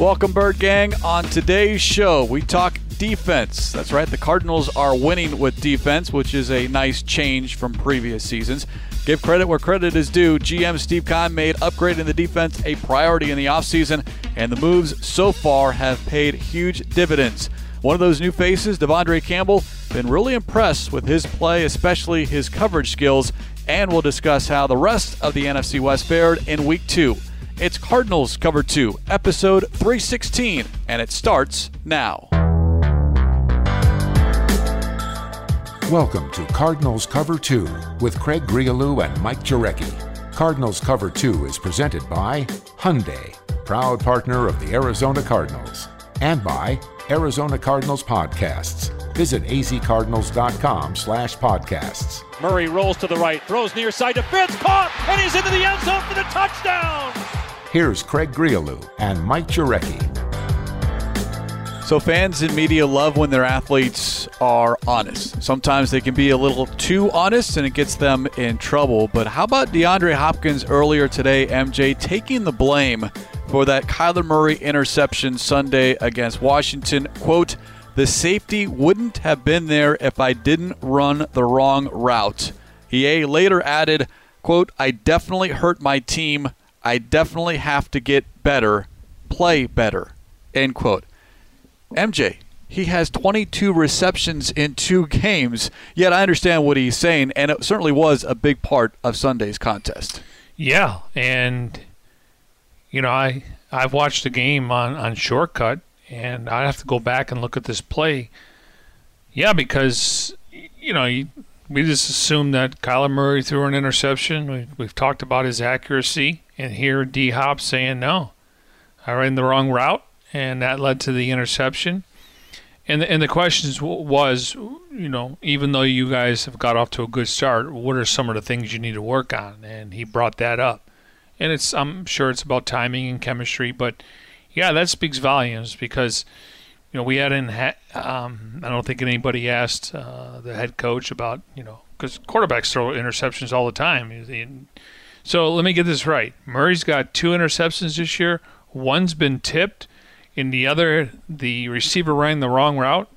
Welcome, Bird Gang. On today's show, we talk defense. That's right, the Cardinals are winning with defense, which is a nice change from previous seasons. Give credit where credit is due. GM Steve Keim made upgrading the defense a priority in the offseason, and the moves so far have paid huge dividends. One of those new faces, De'Vondre Campbell, been really impressed with his play, especially his coverage skills, and we'll discuss how the rest of the NFC West fared in week two. It's Cardinals Cover 2, episode 316, and it starts now. Welcome to Cardinals Cover 2 with Craig Grialou and Mike Jurecki. Cardinals Cover 2 is presented by Hyundai, proud partner of the Arizona Cardinals, and by Arizona Cardinals Podcasts. Visit azcardinals.com slash podcasts. Murray rolls to the right, throws near side to Fitz, caught, and he's into the end zone for the touchdown. Here's Craig Grialou and Mike Jurecki. So fans and media love when their athletes are honest. Sometimes they can be a little too honest and it gets them in trouble. But how about DeAndre Hopkins earlier today, MJ, taking the blame for that Kyler Murray interception Sunday against Washington? Quote, the safety wouldn't have been there if I didn't run the wrong route. He later added, quote, I definitely hurt my team. I definitely have to get better, play better. End quote. MJ, he has 22 receptions in two games, yet I understand what he's saying, and it certainly was a big part of Sunday's contest. Yeah, and you know, I I've watched the game on on shortcut, and I have to go back and look at this play. Yeah, because you know we just assumed that Kyler Murray threw an interception. We, we've talked about his accuracy, and here D Hop saying no, I ran the wrong route, and that led to the interception. And the, and the question was, you know, even though you guys have got off to a good start, what are some of the things you need to work on? And he brought that up. And it's I'm sure it's about timing and chemistry, but yeah, that speaks volumes because you know we hadn't had. Um, I don't think anybody asked uh, the head coach about you know because quarterbacks throw interceptions all the time. So let me get this right. Murray's got two interceptions this year. One's been tipped, and the other, the receiver ran the wrong route.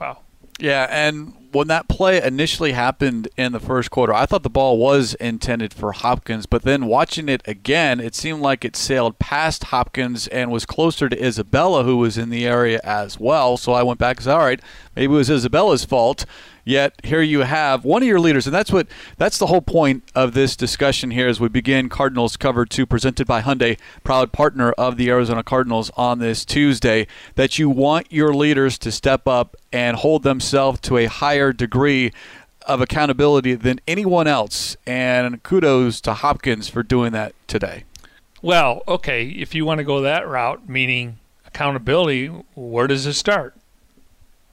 Wow. Yeah, and when that play initially happened in the first quarter, I thought the ball was intended for Hopkins, but then watching it again, it seemed like it sailed past Hopkins and was closer to Isabella, who was in the area as well. So I went back and said, all right, maybe it was Isabella's fault. Yet here you have one of your leaders, and that's what that's the whole point of this discussion here as we begin Cardinals Cover 2 presented by Hyundai, proud partner of the Arizona Cardinals on this Tuesday, that you want your leaders to step up and hold themselves to a higher degree of accountability than anyone else. And kudos to Hopkins for doing that today. Well, okay, if you want to go that route, meaning accountability, where does it start?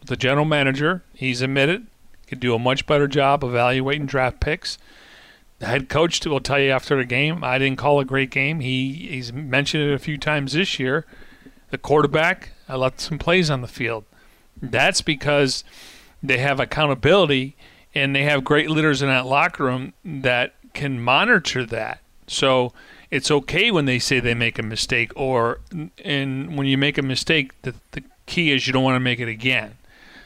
The general manager, he's admitted could do a much better job evaluating draft picks. The head coach will tell you after the game, I didn't call a great game. He he's mentioned it a few times this year. The quarterback, I left some plays on the field. That's because they have accountability and they have great leaders in that locker room that can monitor that. So it's okay when they say they make a mistake or and when you make a mistake the, the key is you don't want to make it again.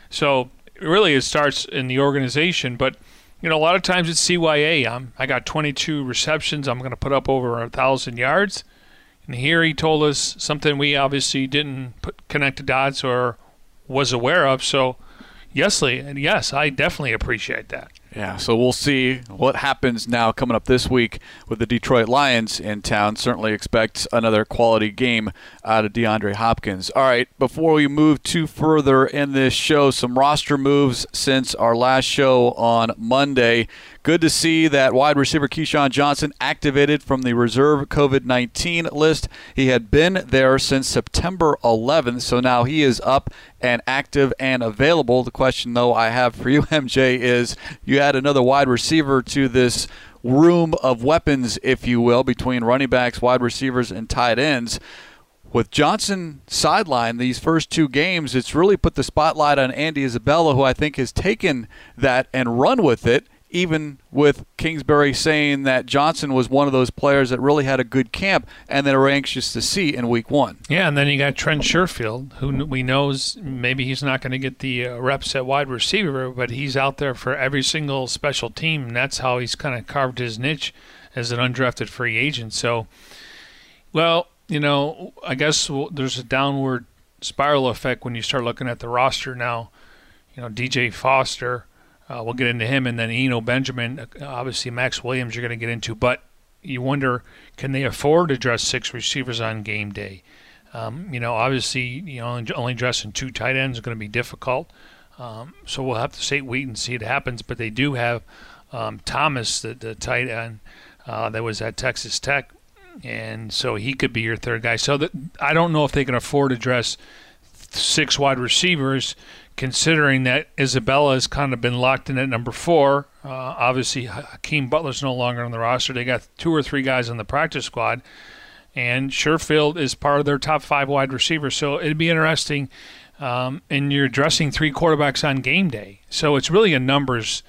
So really it starts in the organization. But you know, a lot of times it's CYA. I'm, I got 22 receptions. I'm going to put up over a thousand yards. And here he told us something we obviously didn't put, connect the dots or was aware of. So, yesly, and yes, I definitely appreciate that. Yeah, so we'll see what happens now coming up this week with the Detroit Lions in town. Certainly expect another quality game out of DeAndre Hopkins. All right, before we move too further in this show, some roster moves since our last show on Monday. Good to see that wide receiver KeeSean Johnson activated from the reserve COVID 19 list. He had been there since September 11th, so now he is up and active and available. The question, though, I have for you, MJ, is you add another wide receiver to this room of weapons, if you will, between running backs, wide receivers, and tight ends. With Johnson sidelined these first two games, it's really put the spotlight on Andy Isabella, who I think has taken that and run with it even with Kingsbury saying that Johnson was one of those players that really had a good camp and that are anxious to see in week one. Yeah, and then you got Trent Sherfield, who we knows maybe he's not going to get the uh, reps at wide receiver, but he's out there for every single special team, and that's how he's kind of carved his niche as an undrafted free agent. So, well, you know, I guess there's a downward spiral effect when you start looking at the roster now. You know, DJ Foster uh, we'll get into him, and then Eno Benjamin. Uh, obviously, Max Williams you're going to get into, but you wonder can they afford to dress six receivers on game day? Um, you know, obviously, you know, only dressing two tight ends is going to be difficult. Um, so we'll have to say wait and see it happens. But they do have um, Thomas, the, the tight end uh, that was at Texas Tech, and so he could be your third guy. So that, I don't know if they can afford to dress six wide receivers considering that Isabella has kind of been locked in at number four. Uh, obviously, Hakeem Butler's no longer on the roster. They got two or three guys on the practice squad, and Sherfield is part of their top five wide receivers. So it'd be interesting. Um, and you're addressing three quarterbacks on game day, so it's really a numbers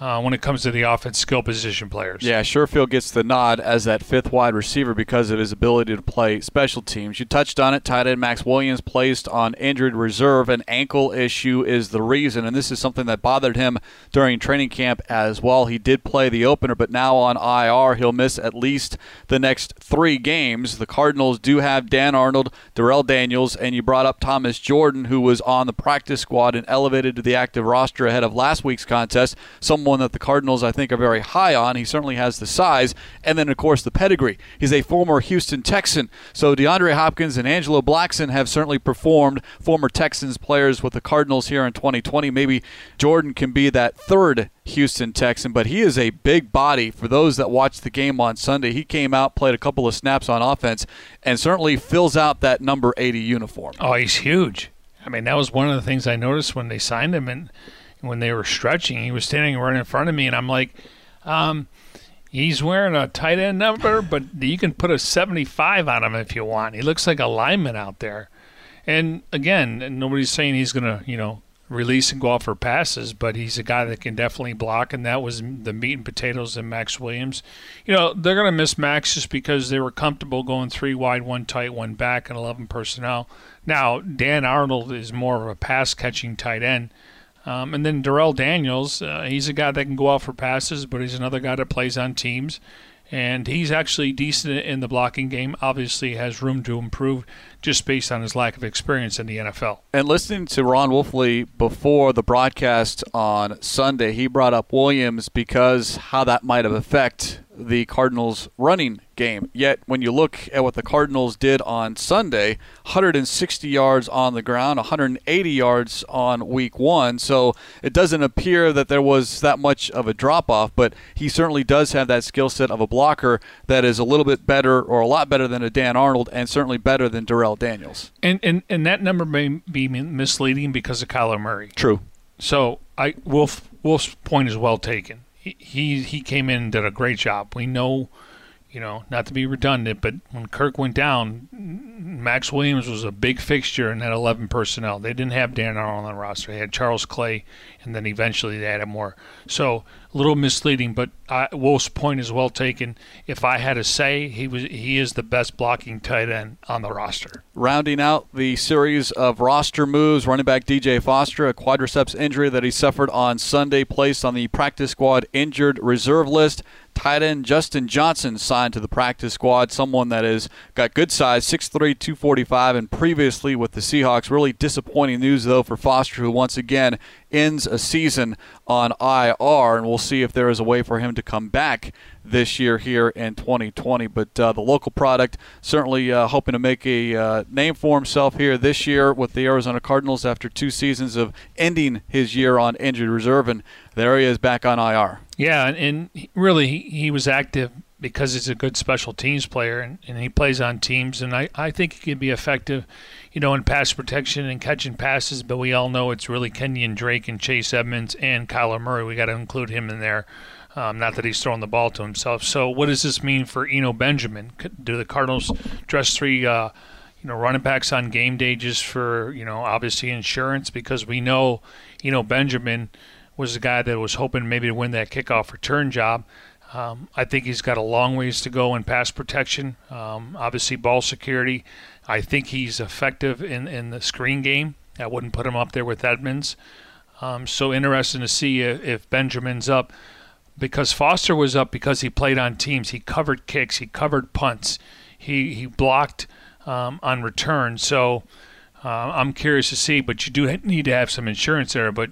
uh, when it comes to the offense skill position players. Yeah, Sherfield gets the nod as that fifth wide receiver because of his ability to play special teams. You touched on it. Tight end Max Williams placed on injured reserve. An ankle issue is the reason, and this is something that bothered him during training camp as well. He did play the opener, but now on IR, he'll miss at least the next three games. The Cardinals do have Dan Arnold, Darrell Daniels, and you brought up Thomas Jordan, who was on the practice squad and elevated to the active roster ahead of last week's contest. Someone someone that the Cardinals, I think, are very high on. He certainly has the size. And then, of course, the pedigree. He's a former Houston Texan. So DeAndre Hopkins and Angelo Blackson have certainly performed former Texans players with the Cardinals here in 2020. Maybe Jordan can be that third Houston Texan, but he is a big body for those that watched the game on Sunday. He came out, played a couple of snaps on offense, and certainly fills out that number 80 uniform. Oh, he's huge. I mean, that was one of the things I noticed when they signed him. And when they were stretching, he was standing right in front of me, and I'm like, um, he's wearing a tight end number, but you can put a 75 on him if you want. He looks like a lineman out there. And again, nobody's saying he's going to, you know, release and go off for passes, but he's a guy that can definitely block, and that was the meat and potatoes of Max Williams. You know, they're going to miss Max just because they were comfortable going three wide, one tight, one back, and 11 personnel. Now, Dan Arnold is more of a pass catching tight end. Um, and then Darrell Daniels, uh, he's a guy that can go out for passes, but he's another guy that plays on teams. And he's actually decent in the blocking game. Obviously, has room to improve just based on his lack of experience in the NFL. And listening to Ron Wolfley before the broadcast on Sunday, he brought up Williams because how that might have affect the Cardinals' running game. Yet, when you look at what the Cardinals did on Sunday, 160 yards on the ground, 180 yards on week one. So it doesn't appear that there was that much of a drop off, but he certainly does have that skill set of a blocker that is a little bit better or a lot better than a Dan Arnold and certainly better than Darrell Daniels. And, and, and that number may be misleading because of Kyler Murray. True. So I Wolf Wolf's point is well taken he he came in and did a great job. We know, you know, not to be redundant, but when Kirk went down, Max Williams was a big fixture in that 11 personnel. They didn't have Dan Arnold on the roster. They had Charles Clay, and then eventually they added more. So a little misleading, but I, Wolf's point is well taken. If I had to say, he was he is the best blocking tight end on the roster. Rounding out the series of roster moves, running back DJ Foster, a quadriceps injury that he suffered on Sunday, placed on the practice squad injured reserve list. Tight end Justin Johnson signed to the practice squad, someone that has got good size, 6'3", 245, and previously with the Seahawks. Really disappointing news, though, for Foster, who once again ends a season on IR, and we'll see if there is a way for him to come back this year here in 2020. But uh, the local product certainly uh, hoping to make a uh, name for himself here this year with the Arizona Cardinals after two seasons of ending his year on injured reserve, and there he is back on IR. Yeah, and, really he, was active because he's a good special teams player and, and he plays on teams and I, I think he can be effective you know, in pass protection and catching passes, but we all know it's really Kenyan Drake and Chase Edmonds and Kyler Murray. We got to include him in there. Um, not that he's throwing the ball to himself. So, what does this mean for Eno Benjamin? Do the Cardinals dress three, uh, you know, running backs on game day just for, you know, obviously insurance? Because we know, know, Benjamin was the guy that was hoping maybe to win that kickoff return job. Um, I think he's got a long ways to go in pass protection. Um, obviously, ball security. I think he's effective in, in the screen game. I wouldn't put him up there with Edmonds. Um, so interesting to see if, if Benjamin's up because Foster was up because he played on teams. He covered kicks, he covered punts, he he blocked um, on return. So uh, I'm curious to see, but you do need to have some insurance there. But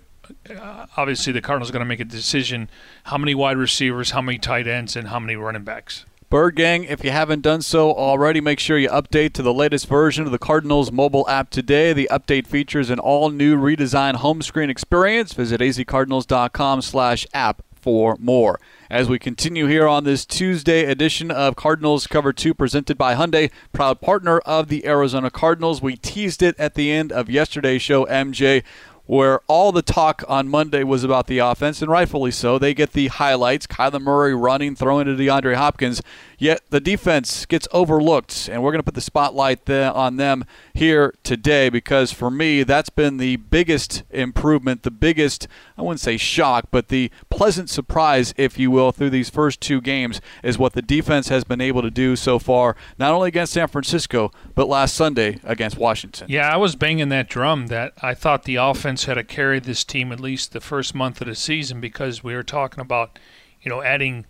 uh, obviously, the Cardinals are going to make a decision: how many wide receivers, how many tight ends, and how many running backs. Bird Gang, if you haven't done so already, make sure you update to the latest version of the Cardinals mobile app today. The update features an all-new redesigned home screen experience. Visit azcardinals.com slash app for more. As we continue here on this Tuesday edition of Cardinals Cover 2 presented by Hyundai, proud partner of the Arizona Cardinals. We teased it at the end of yesterday's show, MJ where all the talk on Monday was about the offense, and rightfully so. They get the highlights Kyler Murray running, throwing to DeAndre Hopkins, yet the defense gets overlooked, and we're going to put the spotlight on them here today because for me, that's been the biggest improvement, the biggest, I wouldn't say shock, but the pleasant surprise, if you will, through these first two games is what the defense has been able to do so far, not only against San Francisco, but last Sunday against Washington. Yeah, I was banging that drum that I thought the offense had to carry this team at least the first month of the season because we were talking about, you know, adding,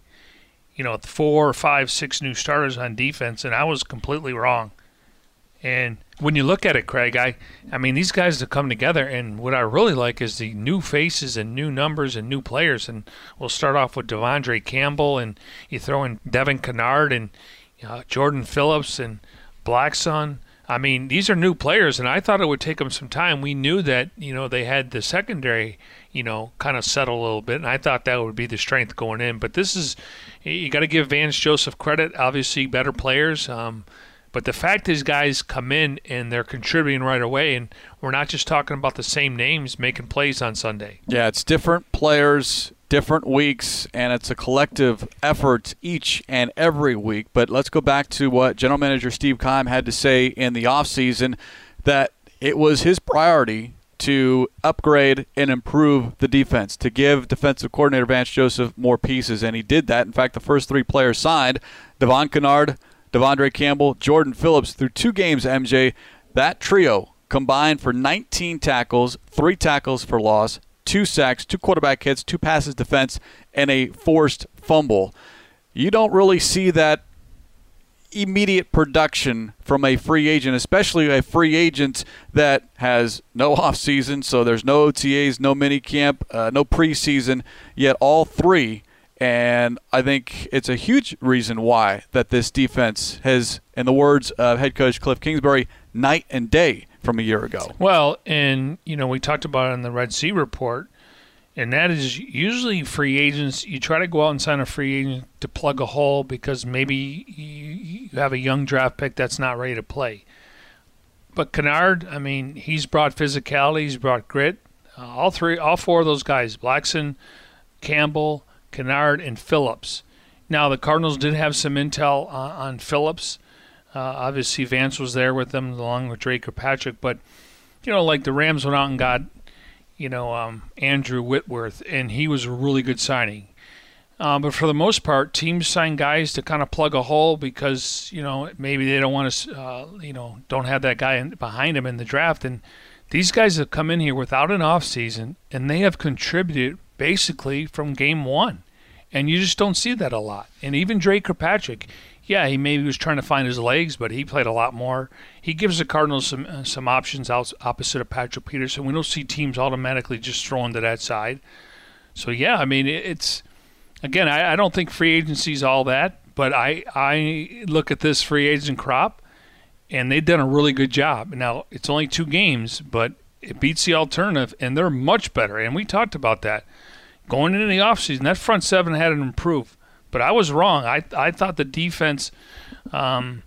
you know, four or five, six new starters on defense, and I was completely wrong. And when you look at it, Craig, I, I mean, these guys have come together, and what I really like is the new faces and new numbers and new players. And we'll start off with De'Vondre Campbell, and you throw in Devon Kennard and uh, Jordan Phillips and Blackson. I mean, these are new players, and I thought it would take them some time. We knew that, you know, they had the secondary, you know, kind of settle a little bit, and I thought that would be the strength going in. But this is, you got to give Vance Joseph credit. Obviously, better players. Um, but the fact these guys come in and they're contributing right away, and we're not just talking about the same names making plays on Sunday. Yeah, it's different players different weeks, and it's a collective effort each and every week. But let's go back to what General Manager Steve Keim had to say in the offseason that it was his priority to upgrade and improve the defense, to give defensive coordinator Vance Joseph more pieces, and he did that. In fact, the first three players signed Devon Kennard, De'Vondre Campbell, Jordan Phillips through two games, MJ. That trio combined for 19 tackles, three tackles for loss, two sacks, two quarterback hits, two passes defense, and a forced fumble. You don't really see that immediate production from a free agent, especially a free agent that has no offseason, so there's no OTAs, no mini camp, uh, no preseason, yet all three. And I think it's a huge reason why that this defense has, in the words of head coach Cliff Kingsbury, night and day from a year ago. Well, and you know we talked about it in the Red Sea report, and that is usually free agents. You try to go out and sign a free agent to plug a hole because maybe you have a young draft pick that's not ready to play. But Kennard, I mean, he's brought physicality, he's brought grit. Uh, all three, all four of those guys, Blackson, Campbell, Kennard, and Phillips. Now the Cardinals did have some intel uh, on Phillips uh, obviously, Vance was there with them along with Dre Kirkpatrick, but you know, like the Rams went out and got you know um, Andrew Whitworth, and he was a really good signing. Uh, but for the most part, teams sign guys to kind of plug a hole because you know maybe they don't want to, uh, you know, don't have that guy in, behind them in the draft. And these guys have come in here without an off season, and they have contributed basically from game one. And you just don't see that a lot. And even Dre Kirkpatrick, yeah, he maybe was trying to find his legs, but he played a lot more. He gives the Cardinals some uh, some options out, opposite of Patrick Peterson. We don't see teams automatically just throwing to that side. So yeah, I mean it's again, I, I don't think free agency is all that, but I I look at this free agent crop, and they've done a really good job. Now it's only two games, but it beats the alternative, and they're much better. And we talked about that going into the offseason. That front seven had to improve. But I was wrong. I I thought the defense, um,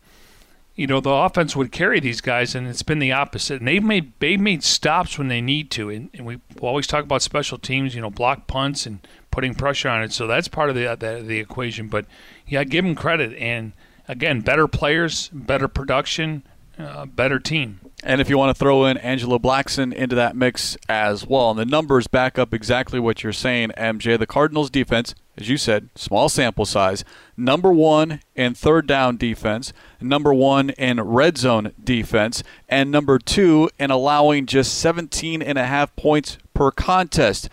you know, the offense would carry these guys, and it's been the opposite. And they've made they made stops when they need to, and, and we always talk about special teams, you know, block punts and putting pressure on it. So that's part of the the, the equation. But yeah, give them credit. And again, better players, better production, uh, better team. And if you want to throw in Angelo Blackson into that mix as well, and the numbers back up exactly what you're saying, MJ. The Cardinals defense, as you said, small sample size, number one in third down defense, number one in red zone defense, and number two in allowing just 17 and a half points per contest.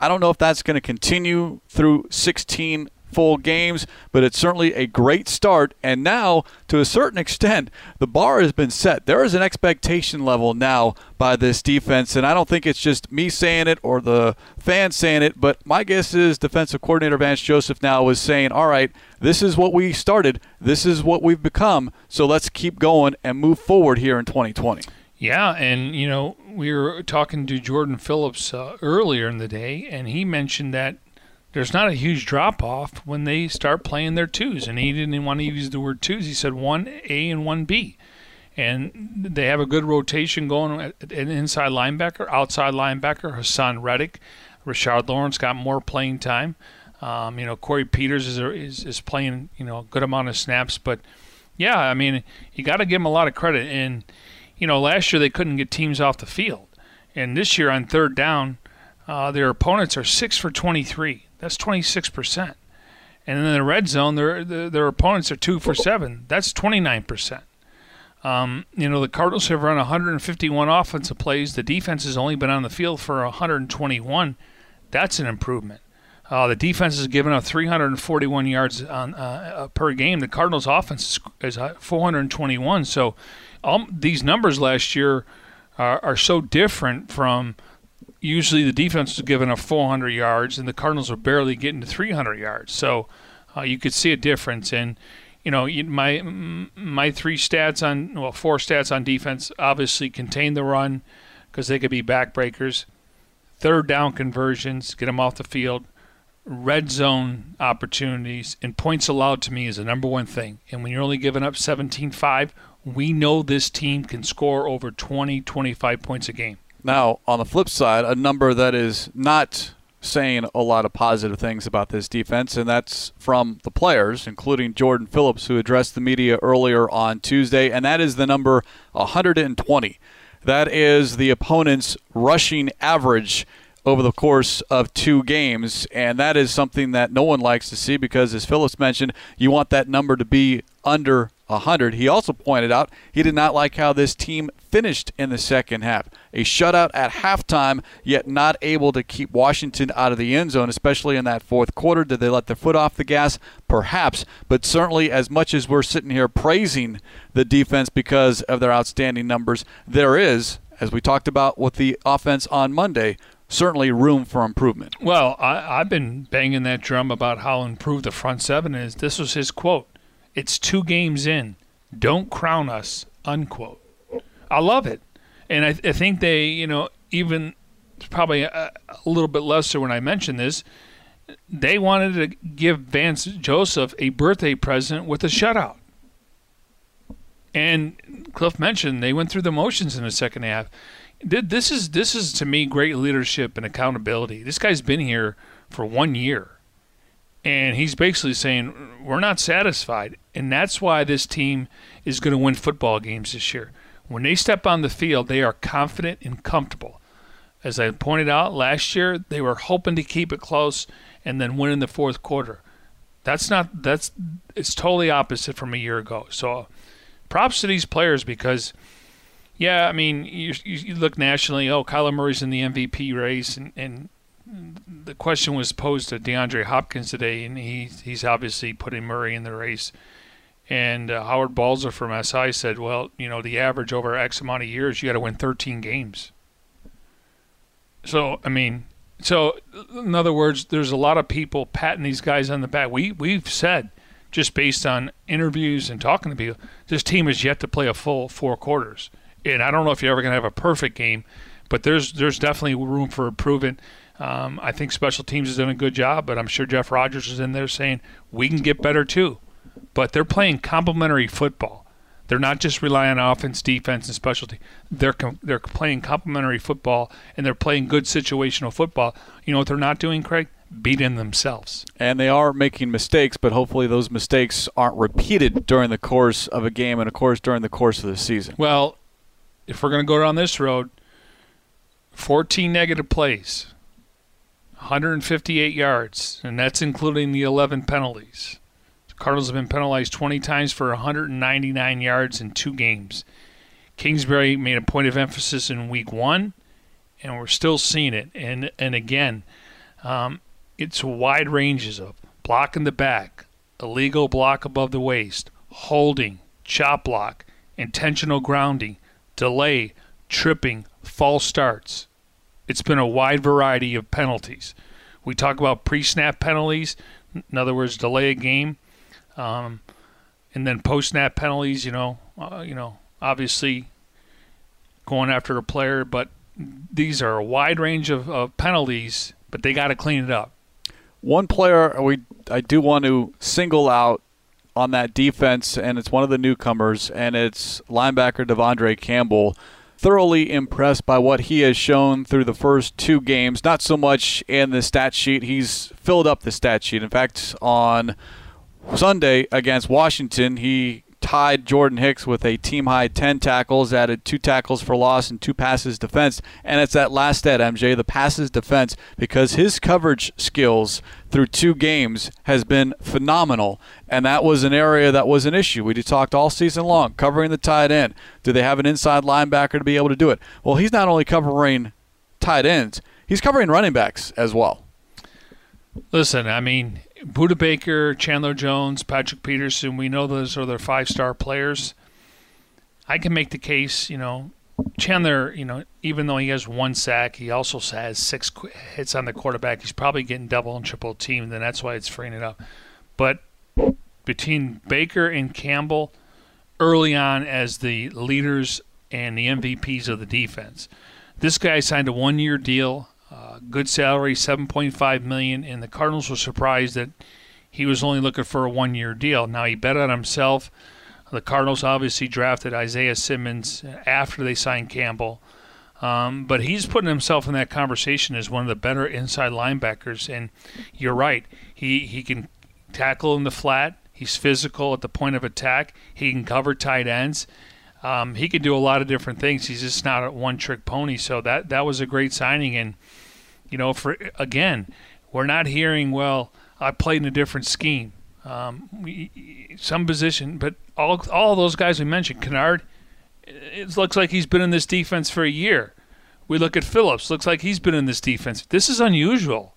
I don't know if that's going to continue through 16 full games, but it's certainly a great start. And now, to a certain extent, the bar has been set. There is an expectation level now by this defense, and I don't think it's just me saying it or the fans saying it, but my guess is defensive coordinator Vance Joseph now is saying, all right, this is what we started, this is what we've become, so let's keep going and move forward here in 2020. Yeah, and you know we were talking to Jordan Phillips uh, earlier in the day, and he mentioned that there's not a huge drop off when they start playing their twos. And he didn't want to use the word twos. He said one A and one B. And they have a good rotation going an inside linebacker, outside linebacker, Haason Reddick. Rashard Lawrence got more playing time. Um, you know, Corey Peters is, is, is playing, you know, a good amount of snaps. But, yeah, I mean, you got to give him a lot of credit. And, you know, last year they couldn't get teams off the field. And this year on third down, uh, their opponents are 6 for 23. That's 26%. And in the red zone, their, their, opponents are 2 for 7. That's 29%. Um, you know, the Cardinals have run 151 offensive plays. The defense has only been on the field for 121. That's an improvement. Uh, the defense has given up 341 yards on, uh, uh per game. The Cardinals' offense is, is 421. So um, these numbers last year are, are so different from – usually the defense was given up 400 yards, and the Cardinals were barely getting to 300 yards. So uh, you could see a difference. And you know, my my three stats on well, four stats on defense obviously contain the run because they could be backbreakers. Third down conversions, get them off the field. Red zone opportunities and points allowed to me is the number one thing. And when you're only giving up 17-5, we know this team can score over 20, 25 points a game. Now, on the flip side, a number that is not saying a lot of positive things about this defense, and that's from the players, including Jordan Phillips, who addressed the media earlier on Tuesday, and that is the number 120. That is the opponent's rushing average over the course of two games, and that is something that no one likes to see because, as Phillips mentioned, you want that number to be under 100. He also pointed out he did not like how this team finished in the second half. A shutout at halftime, yet not able to keep Washington out of the end zone, especially in that fourth quarter. Did they let their foot off the gas? Perhaps. But certainly, as much as we're sitting here praising the defense because of their outstanding numbers, there is, as we talked about with the offense on Monday, certainly room for improvement. Well, I, have been banging that drum about how improved the front seven is. This was his quote. It's two games in. Don't crown us, unquote. I love it. And I, I think they, you know, even probably a, a little bit lesser when I mentioned this, they wanted to give Vance Joseph a birthday present with a shutout. And Cliff mentioned they went through the motions in the second half. This is this is to me great leadership and accountability. This guy's been here for one year and he's basically saying we're not satisfied, and that's why this team is going to win football games this year. When they step on the field, they are confident and comfortable. As I pointed out last year, they were hoping to keep it close and then win in the fourth quarter. That's not that's it's totally opposite from a year ago. So, props to these players because, yeah, I mean, you, you look nationally. Oh, Kyler Murray's in the MVP race, and, and the question was posed to DeAndre Hopkins today, and he, he's obviously putting Murray in the race. And uh, Howard Balzer from SI said, well, you know, the average over X amount of years, you got to win 13 games. So, I mean, so in other words, there's a lot of people patting these guys on the back. We, we've said, just based on interviews and talking to people, this team has yet to play a full four quarters. And I don't know if you're ever going to have a perfect game, but there's there's definitely room for improvement. Um, I think special teams has done a good job, but I'm sure Jeff Rogers is in there saying we can get better too. But they're playing complementary football. They're not just relying on offense, defense, and specialty. They're com- they're playing complementary football and they're playing good situational football. You know what they're not doing, Craig? beating themselves. And they are making mistakes, but hopefully those mistakes aren't repeated during the course of a game and, of course, during the course of the season. Well, if we're going to go down this road, 14 negative plays, 158 yards, and that's including the 11 penalties. The Cardinals have been penalized 20 times for 199 yards in two games. Kingsbury made a point of emphasis in week one, and we're still seeing it. And and again, um, it's wide ranges of block in the back, illegal block above the waist, holding, chop block, intentional grounding, delay, tripping, false starts. It's been a wide variety of penalties. We talk about pre-snap penalties, in other words, delay a game, um, and then post-snap penalties. You know, uh, you know, obviously going after a player, but these are a wide range of, of penalties, but they got to clean it up. One player we I do want to single out on that defense, and it's one of the newcomers, and it's linebacker De'Vondre Campbell. Thoroughly impressed by what he has shown through the first two games. Not so much in the stat sheet. He's filled up the stat sheet. In fact, on Sunday against Washington, he tied Jordan Hicks with a team high 10 tackles, added two tackles for loss and two passes defense. And it's that last stat, MJ, the passes defense, because his coverage skills through two games has been phenomenal. And that was an area that was an issue. We talked all season long, covering the tight end. Do they have an inside linebacker to be able to do it? Well, he's not only covering tight ends, he's covering running backs as well. Listen, I mean, Budda Baker, Chandler Jones, Patrick Peterson, we know those are their five star players. I can make the case, you know, Chandler, you know, even though he has one sack, he also has six hits on the quarterback. He's probably getting double and triple teamed, and that's why it's freeing it up. But between Baker and Campbell, early on as the leaders and the MVPs of the defense, this guy signed a one-year deal uh, good salary, 7.5 million, and the Cardinals were surprised that he was only looking for a one-year deal. Now he bet on himself. The Cardinals obviously drafted Isaiah Simmons after they signed Campbell. Um, but he's putting himself in that conversation as one of the better inside linebackers. And you're right. He, he can tackle in the flat. He's physical at the point of attack. He can cover tight ends. Um, he can do a lot of different things. He's just not a one-trick pony. So that that was a great signing. And you know, for again, we're not hearing. Well, I played in a different scheme. Um, we, some position, but all all those guys we mentioned, Kennard, it looks like he's been in this defense for a year. We look at Phillips, looks like he's been in this defense. This is unusual.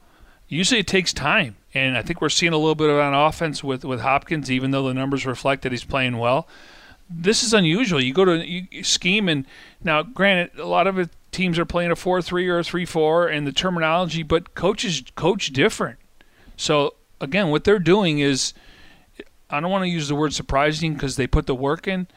Usually it takes time, and I think we're seeing a little bit of an offense with with Hopkins, even though the numbers reflect that he's playing well. This is unusual. You go to you scheme, and now, granted, a lot of it teams are playing a 4-3 or a 3-4 and the terminology, but coaches coach different. So again, what they're doing is I don't want to use the word surprising because they put the work in,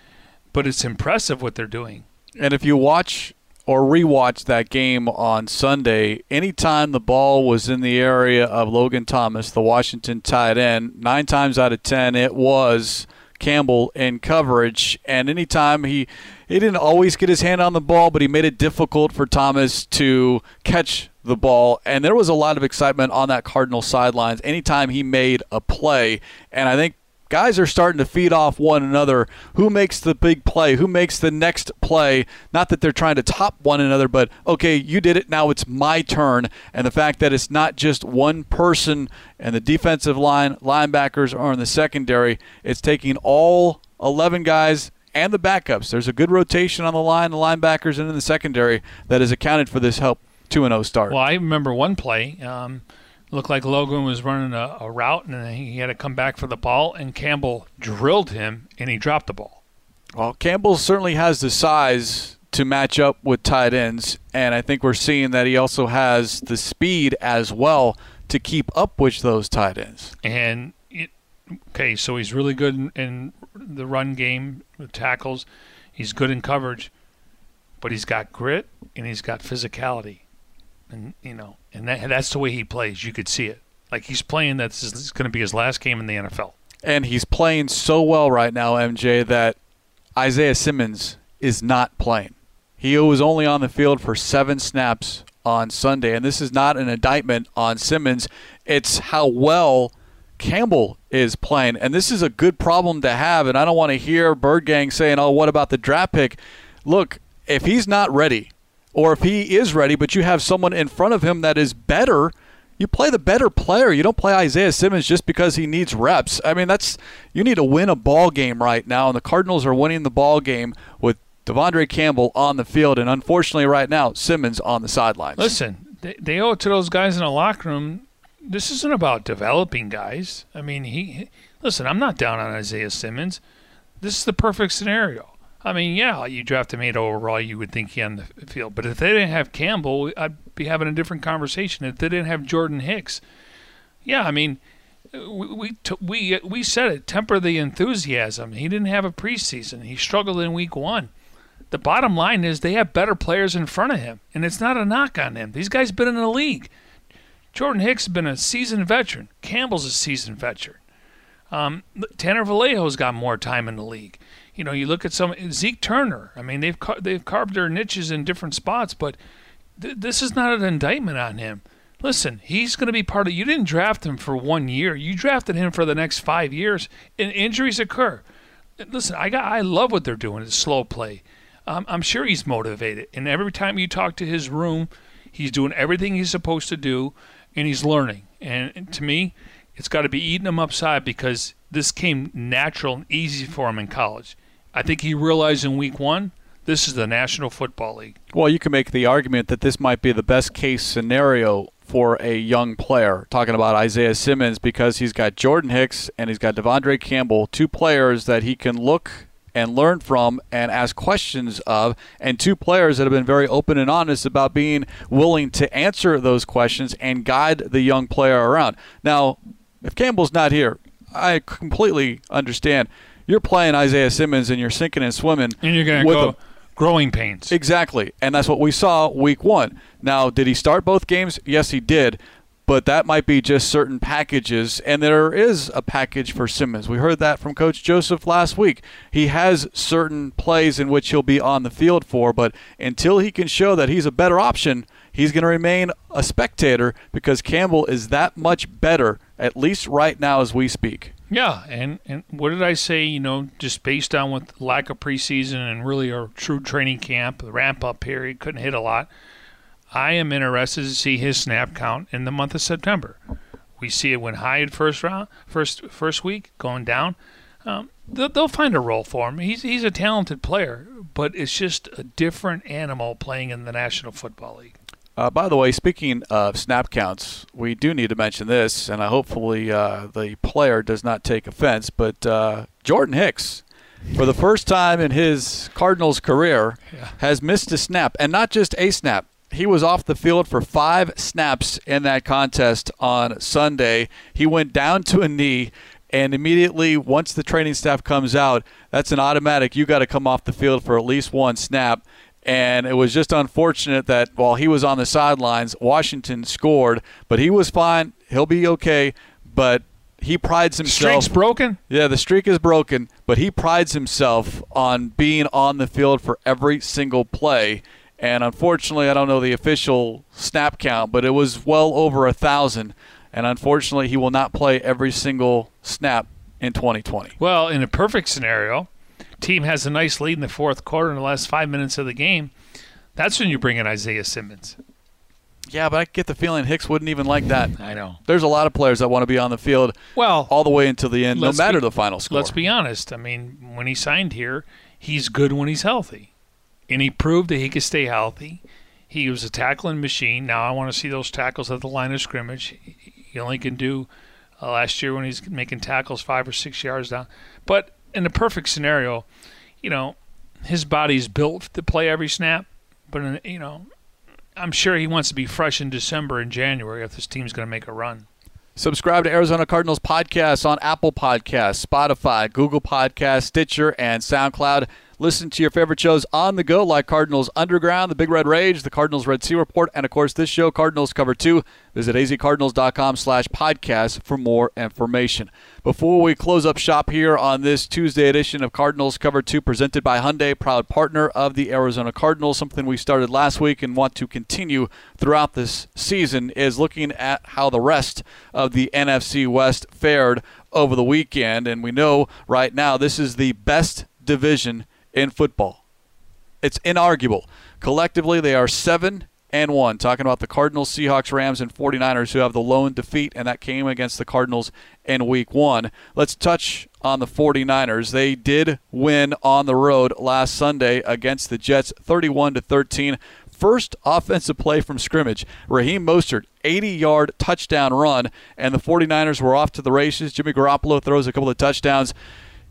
but it's impressive what they're doing. And if you watch or rewatch that game on Sunday, anytime the ball was in the area of Logan Thomas, the Washington tight end, nine times out of ten it was Campbell in coverage. And anytime he he didn't always get his hand on the ball, but he made it difficult for Thomas to catch the ball. And there was a lot of excitement on that Cardinal sidelines anytime he made a play. And I think guys are starting to feed off one another. Who makes the big play? Who makes the next play? Not that they're trying to top one another, but okay, you did it. Now it's my turn. And the fact that it's not just one person and the defensive line, linebackers are in the secondary, it's taking all 11 guys and the backups. There's a good rotation on the line, the linebackers, and in the secondary that has accounted for this help 2 0 start. Well, I remember one play. Um, looked like Logan was running a, a route, and he had to come back for the ball, and Campbell drilled him, and he dropped the ball. Well, Campbell certainly has the size to match up with tight ends, and I think we're seeing that he also has the speed as well to keep up with those tight ends. And okay, so he's really good in, in the run game, with tackles. He's good in coverage, but he's got grit and he's got physicality, and you know, and that, that's the way he plays. You could see it. Like he's playing. That's this is going to be his last game in the NFL. And he's playing so well right now, MJ, that Isaiah Simmons is not playing. He was only on the field for seven snaps on Sunday. And this is not an indictment on Simmons, it's how well Campbell is playing. And this is a good problem to have. And I don't want to hear Bird Gang saying, oh, what about the draft pick? Look, if he's not ready, or if he is ready, but you have someone in front of him that is better, you play the better player. You don't play Isaiah Simmons just because he needs reps. I mean, that's you need to win a ball game right now, and the Cardinals are winning the ball game with De'Vondre Campbell on the field, and unfortunately, right now, Simmons on the sidelines. Listen, they, they owe it to those guys in the locker room. This isn't about developing guys. I mean, he listen. I'm not down on Isaiah Simmons. This is the perfect scenario. I mean, yeah, you draft him eight overall, you would think he on the field. But if they didn't have Campbell, I'd be having a different conversation. If they didn't have Jordan Hicks, yeah, I mean, we we we, we said it. Temper the enthusiasm. He didn't have a preseason. He struggled in week one. The bottom line is they have better players in front of him, and it's not a knock on him. These guys been in the league. Jordan Hicks has been a seasoned veteran. Campbell's a seasoned veteran. Um, Tanner Vallejo's got more time in the league you know, you look at some Zeke Turner. I mean, they've they've carved their niches in different spots, but th- this is not an indictment on him. Listen, he's going to be part of. You didn't draft him for one year. You drafted him for the next five years, and injuries occur. Listen, I got. I love what they're doing. It's slow play. Um, I'm sure he's motivated, and every time you talk to his room, he's doing everything he's supposed to do, and he's learning. And, to me, it's got to be eating him upside because this came natural and easy for him in college. I think he realized in week one this is the National Football League. Well, you can make the argument that this might be the best case scenario for a young player. Talking about Isaiah Simmons because he's got Jordan Hicks and he's got De'Vondre Campbell, two players that he can look and learn from and ask questions of, and two players that have been very open and honest about being willing to answer those questions and guide the young player around. Now, if Campbell's not here, I completely understand you're playing Isaiah Simmons and you're sinking and swimming. And you're going to go growing pains. Exactly. And that's what we saw week one. Now, did he start both games? Yes, he did. But that might be just certain packages, and there is a package for Simmons. We heard that from Coach Joseph last week. He has certain plays in which he'll be on the field for, but until he can show that he's a better option, he's going to remain a spectator because Campbell is that much better, at least right now as we speak. Yeah, and, and what did I say? You know, just based on with lack of preseason and really a true training camp, the ramp up period, he couldn't hit a lot. I am interested to see his snap count in the month of September. We see it went high at first round, first first week, going down. Um, they'll, they'll find a role for him. He's he's a talented player, but it's just a different animal playing in the National Football League. Uh, by the way, speaking of snap counts, we do need to mention this, and I hopefully uh, the player does not take offense. But uh, Jordan Hicks, for the first time in his Cardinals career, yeah. has missed a snap, and not just a snap. He was off the field for five snaps in that contest on Sunday. He went down to a knee, and immediately once the training staff comes out, that's an automatic. You got to come off the field for at least one snap. And it was just unfortunate that while he was on the sidelines, Washington scored, but he was fine. He'll be okay. But he prides himself. Streak's broken. Yeah, the streak is broken, but he prides himself on being on the field for every single play. And unfortunately, I don't know the official snap count, but it was well over a thousand. And unfortunately, he will not play every single snap in 2020. Well, in a perfect scenario, team has a nice lead in the fourth quarter in the last five minutes of the game, that's when you bring in Isaiah Simmons. Yeah, but I get the feeling Hicks wouldn't even like that. I know. There's a lot of players that want to be on the field well, all the way until the end, no matter be, the final score. Let's be honest. I mean, when he signed here, he's good when he's healthy. And he proved that he could stay healthy. He was a tackling machine. Now I want to see those tackles at the line of scrimmage. He only can do uh, last year when he's making tackles five or six yards down. But in a perfect scenario, you know, his body's built to play every snap, but in, you know, I'm sure he wants to be fresh in December and January if this team's going to make a run. Subscribe to Arizona Cardinals podcast on Apple Podcasts, Spotify, Google Podcasts, Stitcher, and SoundCloud. Listen to your favorite shows on the go, like Cardinals Underground, The Big Red Rage, The Cardinals Red Sea Report, and of course this show, Cardinals Cover 2. Visit azcardinals.com slash podcast for more information. Before we close up shop here on this Tuesday edition of Cardinals Cover 2 presented by Hyundai, proud partner of the Arizona Cardinals, something we started last week and want to continue throughout this season is looking at how the rest of the NFC West fared over the weekend. And we know right now this is the best division in football. It's inarguable. Collectively, they are 7 and 1. Talking about the Cardinals, Seahawks, Rams, and 49ers who have the lone defeat, and that came against the Cardinals in week one. Let's touch on the 49ers. They did win on the road last Sunday against the Jets 31 to 13. First offensive play from scrimmage. Raheem Mostert, 80 yard touchdown run, and the 49ers were off to the races. Jimmy Garoppolo throws a couple of touchdowns.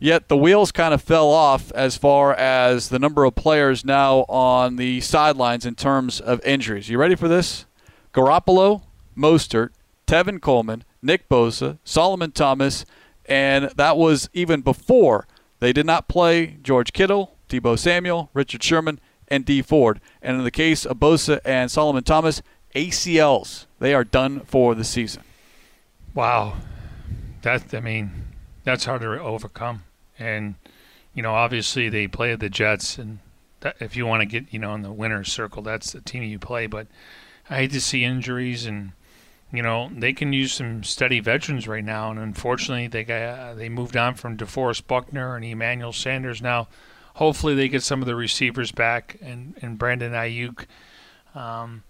Yet the wheels kind of fell off as far as the number of players now on the sidelines in terms of injuries. You ready for this? Garoppolo, Mostert, Tevin Coleman, Nick Bosa, Solomon Thomas, and that was even before they did not play George Kittle, Deebo Samuel, Richard Sherman, and Dee Ford. And in the case of Bosa and Solomon Thomas, ACLs. They are done for the season. Wow. That I mean, that's hard to overcome and you know obviously they play the Jets, and that, if you want to get you know in the winner's circle, that's the team you play. But I hate to see injuries, and you know they can use some steady veterans right now, and unfortunately they got they moved on from DeForest Buckner and Emmanuel Sanders. Now, hopefully they get some of the receivers back and and Brandon Aiyuk, Um,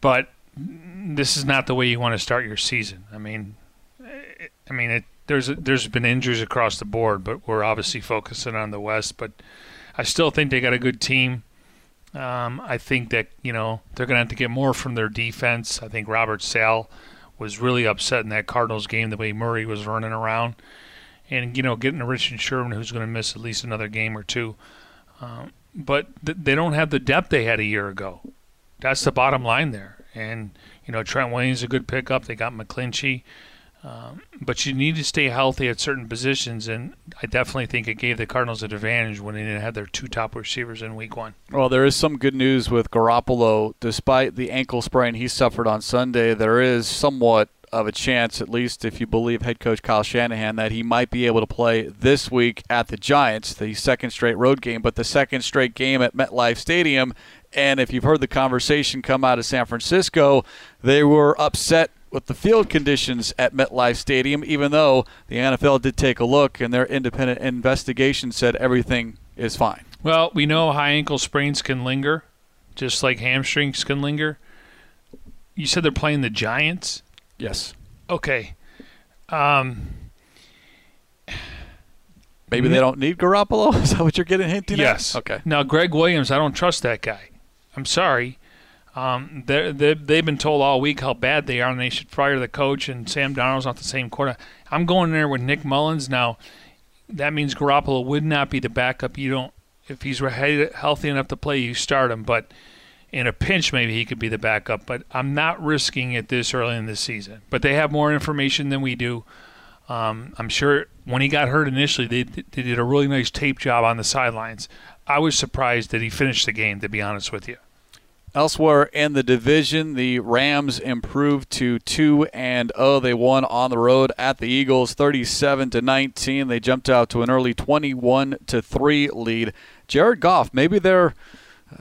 but this is not the way you want to start your season. I mean, I mean it, there's there's been injuries across the board, but we're obviously focusing on the West. But I still think they got a good team. Um, I think that you know they're going to have to get more from their defense. I think Robert Saleh was really upset in that Cardinals game the way Murray was running around, and you know getting a Richard Sherman who's going to miss at least another game or two. Um, but th- they don't have the depth they had a year ago. That's the bottom line there. And you know Trent Williams is a good pickup. They got McGlinchey. Um, but you need to stay healthy at certain positions, and I definitely think it gave the Cardinals an advantage when they didn't have their two top receivers in Week One. Well, there is some good news with Garoppolo. Despite the ankle sprain he suffered on Sunday, there is somewhat of a chance, at least if you believe head coach Kyle Shanahan, that he might be able to play this week at the Giants, the second straight road game, but the second straight game at MetLife Stadium. And if you've heard the conversation come out of San Francisco, they were upset with the field conditions at MetLife Stadium, even though the NFL did take a look and their independent investigation said everything is fine. Well, we know high ankle sprains can linger, just like hamstrings can linger. You said they're playing the Giants? Yes. Okay. Um, Maybe they don't need Garoppolo? Is that what you're getting hinting yes. at? Okay. Now, Gregg Williams, I don't trust that guy. I'm sorry. Um, they're, they've been told all week how bad they are, and they should fire the coach. And Sam Darnold's not the same quarter. I'm going there with Nick Mullens now. That means Garoppolo would not be the backup. You don't, if he's healthy enough to play, you start him. But in a pinch, maybe he could be the backup. But I'm not risking it this early in the season. But they have more information than we do. Um, I'm sure when he got hurt initially, they, they did a really nice tape job on the sidelines. I was surprised that he finished the game, to be honest with you. Elsewhere in the division, the Rams improved to 2 and 0. They won on the road at the Eagles 37 to 19. They jumped out to an early 21 to 3 lead. Jared Goff, maybe they're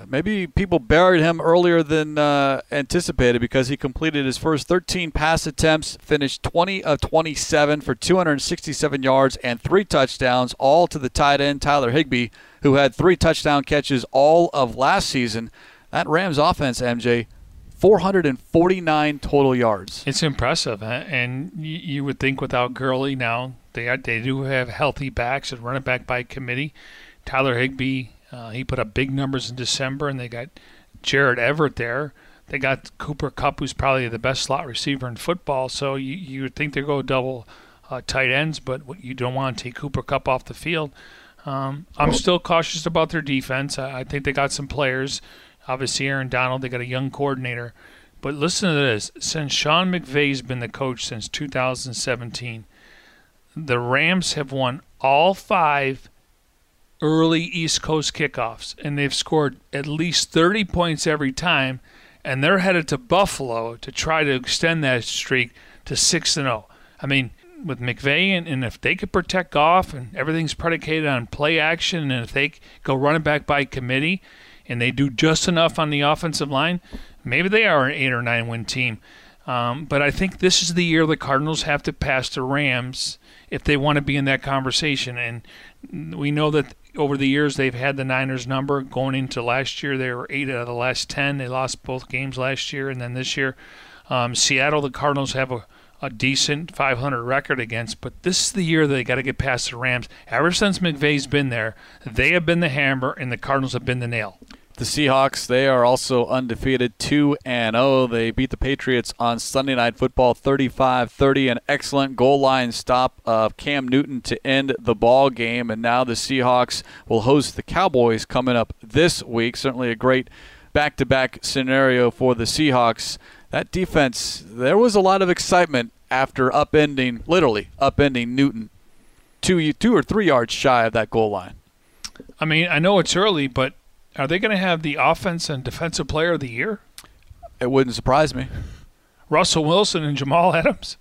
maybe people buried him earlier than uh, anticipated because he completed his first 13 pass attempts, finished 20 of 27 for 267 yards and three touchdowns, all to the tight end Tyler Higbee, who had three touchdown catches all of last season. That Rams offense, MJ, 449 total yards. It's impressive, and you would think without Gurley now they they do have healthy backs and running back by committee. Tyler Higbee, uh, he put up big numbers in December, and they got Gerald Everett there. They got Cooper Kupp, who's probably the best slot receiver in football. So you you would think they go double uh, tight ends, but you don't want to take Cooper Kupp off the field. Um, I'm still cautious about their defense. I, I think they got some players Obviously, Aaron Donald, they got a young coordinator. But listen to this since Sean McVay's been the coach since 2017, the Rams have won all five early East Coast kickoffs, and they've scored at least 30 points every time, and they're headed to Buffalo to try to extend that streak to 6 and 0. I mean, with McVay, and, and if they could protect Goff, and everything's predicated on play action, and if they go running back by committee, and they do just enough on the offensive line, maybe they are an eight or nine win team. Um, but I think this is the year the Cardinals have to pass the Rams if they want to be in that conversation. And we know that over the years they've had the Niners number going into last year. They were eight out of the last ten. They lost both games last year, and then this year, um, Seattle, the Cardinals have a, a decent 500 record against. But this is the year they got to get past the Rams. Ever since McVay's been there, they have been the hammer, and the Cardinals have been the nail. The Seahawks, they are also undefeated 2 and 0. They beat the Patriots on Sunday Night Football 35-30, an excellent goal line stop of Cam Newton to end the ball game and now the Seahawks will host the Cowboys coming up this week. Certainly a great back-to-back scenario for the Seahawks. That defense, there was a lot of excitement after upending, literally upending Newton. 2 2 or 3 yards shy of that goal line. I mean, I know it's early, but are they going to have the offense and defensive player of the year? It wouldn't surprise me. Russell Wilson and Jamal Adams.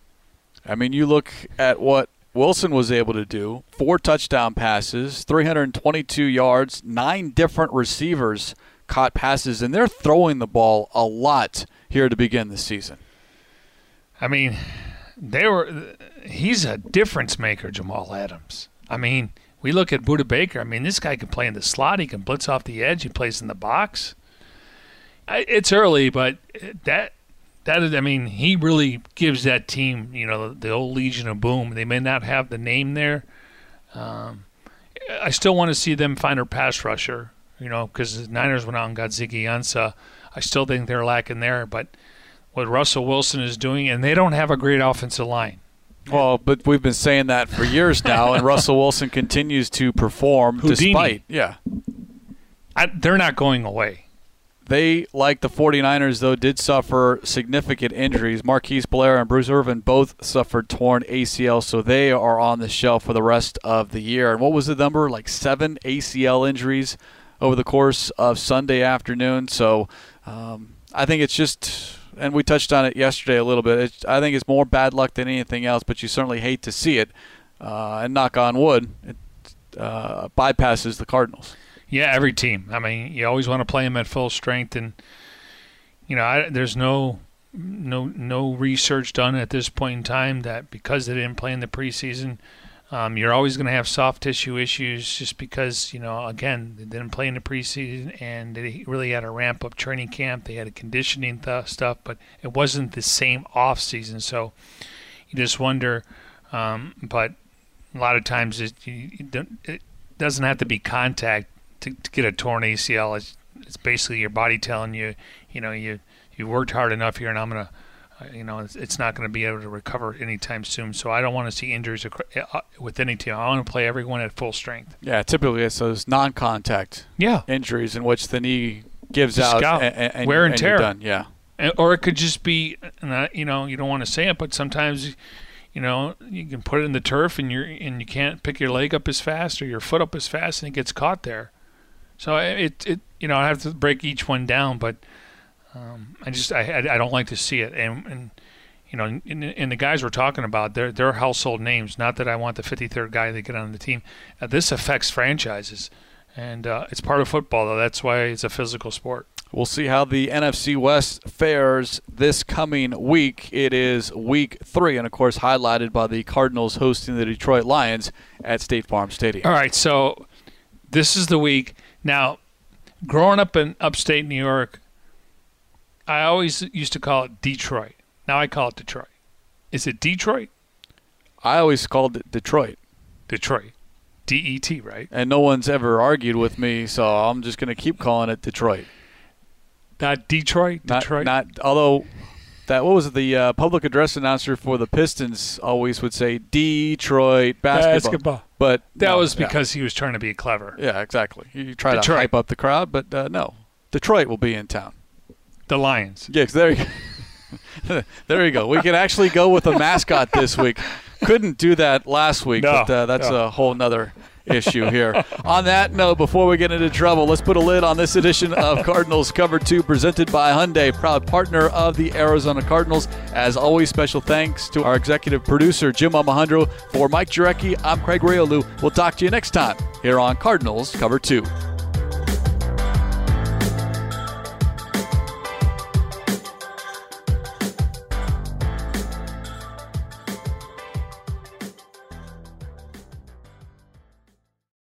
I mean, you look at what Wilson was able to do four touchdown passes, 322 yards, nine different receivers caught passes, and they're throwing the ball a lot here to begin the season. I mean, they were. He's a difference maker, Jamal Adams. I mean, we look at Budda Baker. I mean, this guy can play in the slot. He can blitz off the edge. He plays in the box. It's early, but that that is. I mean, he really gives that team. You know, the old Legion of Boom. They may not have the name there. Um, I still want to see them find a pass rusher. You know, because the Niners went out and got Ziggy Ansah. I still think they're lacking there, but what Russell Wilson is doing, and they don't have a great offensive line. Well, but we've been saying that for years now, and Russell Wilson continues to perform Houdini. despite. Yeah. I, they're not going away. They, like the 49ers, though, did suffer significant injuries. Marquise Blair and Bruce Irvin both suffered torn ACL, so they are on the shelf for the rest of the year. And what was the number? Like seven ACL injuries over the course of Sunday afternoon. So um, I think it's just and we touched on it yesterday a little bit. It's, I think it's more bad luck than anything else, but you certainly hate to see it. Uh, and knock on wood, it uh, bypasses the Cardinals. Yeah, every team. I mean, you always want to play them at full strength, and you know, I, there's no no no research done at this point in time that because they didn't play in the preseason, um, you're always going to have soft tissue issues just because, you know, again, they didn't play in the preseason and they really had a ramp up training camp. They had a conditioning th- stuff, but it wasn't the same off season. So you just wonder. Um, but a lot of times it, it doesn't have to be contact to, to get a torn ACL. It's, it's basically your body telling you, you know, you you worked hard enough here, and I'm gonna you know, it's, it's not going to be able to recover anytime soon. So I don't want to see injuries eh, uh, with any team. I want to play everyone at full strength. Yeah, typically it's those non-contact yeah. injuries in which the knee gives Just out and, and, wear and, and tear. Done. Yeah, eh, or it could just be, you know, you don't want to say it, but sometimes, you know, you can put it in the turf and you're and you can't pick your leg up as fast or your foot up as fast, and it gets caught there. So eh, it it you know I have to break each one down, but um, I just I, I don't like to see it, and and you know, and, and the guys we're talking about, they're they're household names. Not that I want the 53rd guy to get on the team. Uh, this affects franchises, and uh, it's part of football. Though that's why it's a physical sport. We'll see how the NFC West fares this coming week. It is week three, and of course, highlighted by the Cardinals hosting the Detroit Lions at State Farm Stadium. All right, so this is the week. Now, growing up in upstate New York, I always used to call it Detroit. Now I call it Detroit. Is it Detroit? I always called it Detroit. Detroit. D E T, right? And no one's ever argued with me, so I'm just going to keep calling it Detroit. Not Detroit? Detroit? Not, not although that what was it, the uh, public address announcer for the Pistons always would say Detroit basketball. Basketball. But that no, was yeah. because he was trying to be clever. Yeah, exactly. He tried Detroit. to hype up the crowd, but uh, no. Detroit will be in town. The Lions. Yes, there you go. there you go. We can actually go with a mascot this week. Couldn't do that last week, No, but uh, that's no. a whole nother issue here. on that note, before we get into trouble, let's put a lid on this edition of Cardinals Cover 2 presented by Hyundai, proud partner of the Arizona Cardinals. As always, special thanks to our executive producer, Jim Alejandro. For Mike Jurecki, I'm Craig Grialou. We'll talk to you next time here on Cardinals Cover 2.